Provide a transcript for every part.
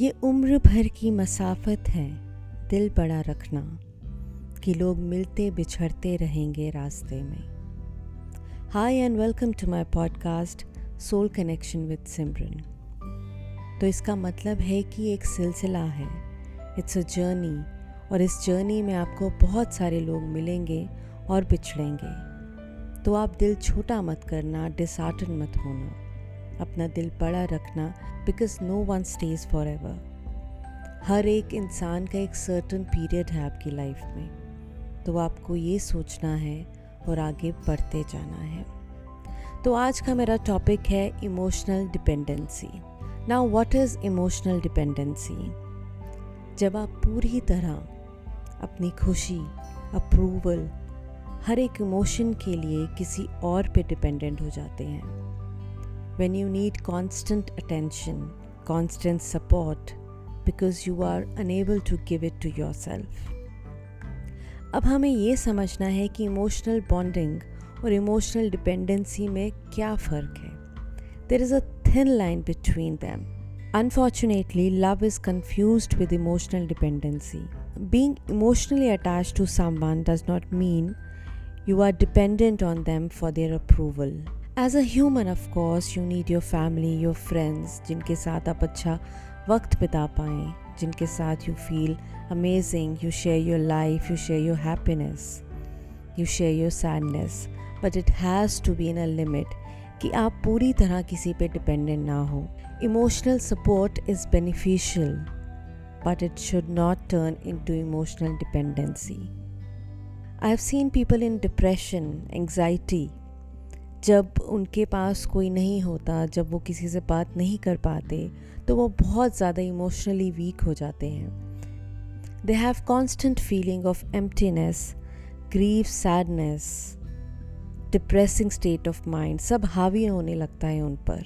ये उम्र भर की मसाफत है, दिल बड़ा रखना, कि लोग मिलते बिछड़ते रहेंगे रास्ते में। Hi and welcome to my podcast soul connection with Simran तो इसका मतलब है कि एक सिलसिला है। इट्स अ जर्नी और इस जर्नी में आपको बहुत सारे लोग मिलेंगे और बिछड़ेंगे। तो आप दिल छोटा मत करना डिसआर्टन मत होना। अपना दिल बड़ा रखना because no one stays forever हर एक इंसान का एक सर्टन पीरियड है आपकी लाइफ में। तो आपको ये सोचना है और आगे बढ़ते जाना है। तो आज का मेरा टॉपिक है emotional dependency now what is emotional dependency जब आप पूरी तरह अपनी खुशी अप्रूवल हर एक इमोशन के लिए किसी और पे डिपेंडेंट हो जाते हैं। When you need constant attention constant support because you are unable to give it to yourself अब हमें ये समझना है कि इमोशनल बॉन्डिंग और इमोशनल डिपेंडेंसी में क्या फ़र्क है। There is a thin line between them unfortunately love is confuse with emotional dependency being emotionally attach to someone does not mean you are dependent on them for their approval. As a human of course you need your family your friends जिनके साथ आप अच्छा वक्त बिता पाएँ, जिनके साथ you feel amazing you share your life you share your happiness you share your sadness but it has to be in a limit कि आप पूरी तरह किसी पे डिपेंडेंट ना हो. Emotional support is beneficial but it should not turn into emotional dependency I have seen people in depression anxiety जब उनके पास कोई नहीं होता, जब वो किसी से बात नहीं कर पाते तो वो बहुत ज़्यादा इमोशनली वीक हो जाते हैं। They have constant feeling of emptiness grief sadness depressing state of mind सब हावी होने लगता है उन पर।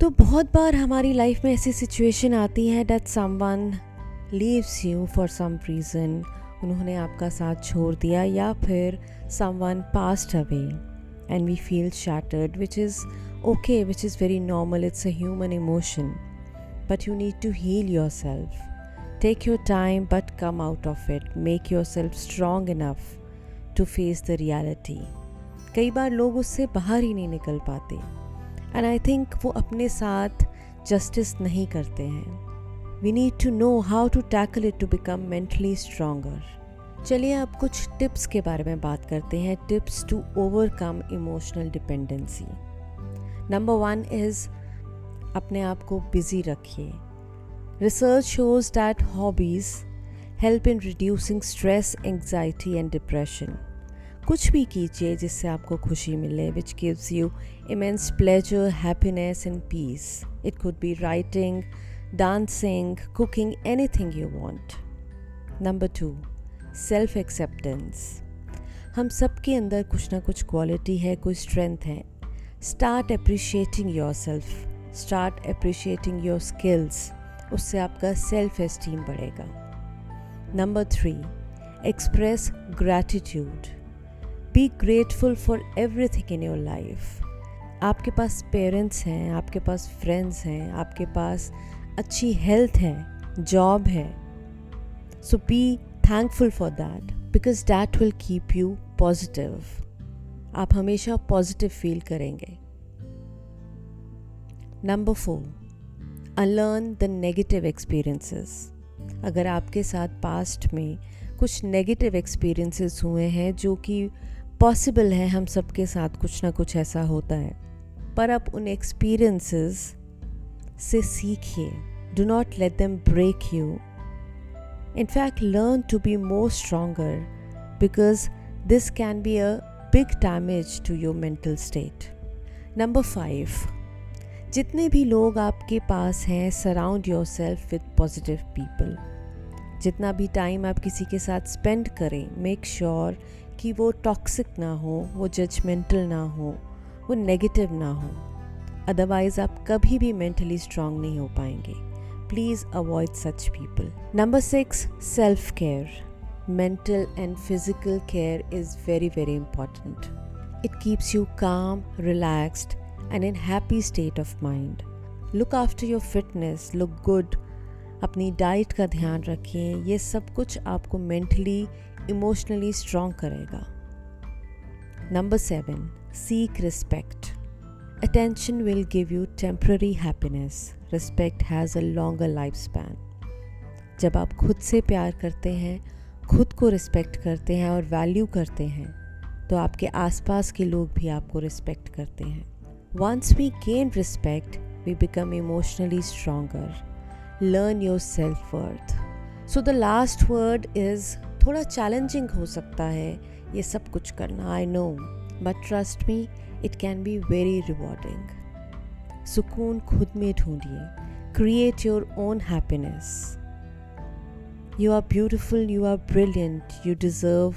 तो बहुत बार हमारी लाइफ में ऐसी सिचुएशन आती है that someone leaves you for some reason उन्होंने आपका साथ छोड़ दिया या फिर someone passed away and we feel shattered which is okay which is very normal it's a human emotion but you need to heal yourself take your time but come out of it make yourself strong enough to face the reality कई बार लोग उससे बाहर ही नहीं निकल पाते। And I think वो अपने साथ जस्टिस नहीं करते हैं। We need to know how to tackle it to become mentally stronger चलिए अब कुछ टिप्स के बारे में बात करते हैं। Tips to overcome emotional dependency number one is अपने आप को बिज़ी रखिए। Research shows that hobbies help in reducing stress anxiety and depression कुछ भी कीजिए जिससे आपको खुशी मिले which gives you immense pleasure happiness and peace it could be writing cooking anything you want number two self acceptance हम सबके अंदर कुछ ना कुछ क्वालिटी है, कोई स्ट्रेंथ है। Start appreciating yourself start appreciating your skills उससे आपका सेल्फ एस्टीम बढ़ेगा। Number three express gratitude be grateful for everything in your life आपके पास पेरेंट्स हैं, आपके पास फ्रेंड्स हैं, आपके पास अच्छी हेल्थ है जॉब है. So be thankful for that because that will keep you positive आप हमेशा पॉजिटिव फील करेंगे. Number four unlearn the negative experiences अगर आपके साथ पास्ट में कुछ नेगेटिव एक्सपीरियंसेस हुए हैं जो कि पॉसिबल है, हम सबके साथ कुछ ना कुछ ऐसा होता है. पर आप उन एक्सपीरियंसेस से सीखिए। Do not let them break you In fact, learn to be more stronger because this can be a big damage to your mental state. Number जितने भी लोग आपके पास हैं surround yourself with positive people जितना भी टाइम आप किसी के साथ स्पेंड करें मेक श्योर sure कि वो टॉक्सिक ना हो वो जजमेंटल ना हो वो नेगेटिव ना हो। अदरवाइज़ आप कभी भी मेंटली स्ट्रांग नहीं हो पाएँगे। Please avoid such people number six self care mental and physical care is very very important it keeps you calm relaxed and in happy state of mind look after your fitness look good अपनी diet का ध्यान रखें ये सब कुछ आपको mentally emotionally strong करेगा। Number seven seek respect Attention will give you temporary happiness. Respect has a longer lifespan. जब आप खुद से प्यार करते हैं, खुद को रिस्पेक्ट करते हैं और वैल्यू करते हैं तो आपके आसपास के लोग भी आपको रिस्पेक्ट करते हैं once we gain respect we become emotionally stronger learn yourself worth so the last word is थोड़ा चैलेंजिंग हो सकता है, ये सब कुछ करना I know but trust me it can be very rewarding सुकून खुद में ढूंढिए. Create your own happiness you are beautiful you are brilliant you deserve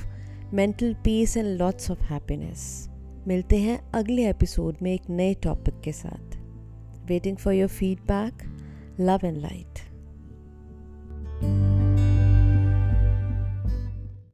mental peace and lots of happiness मिलते हैं अगले एपिसोड में एक नए टॉपिक के साथ. Waiting for your feedback love and light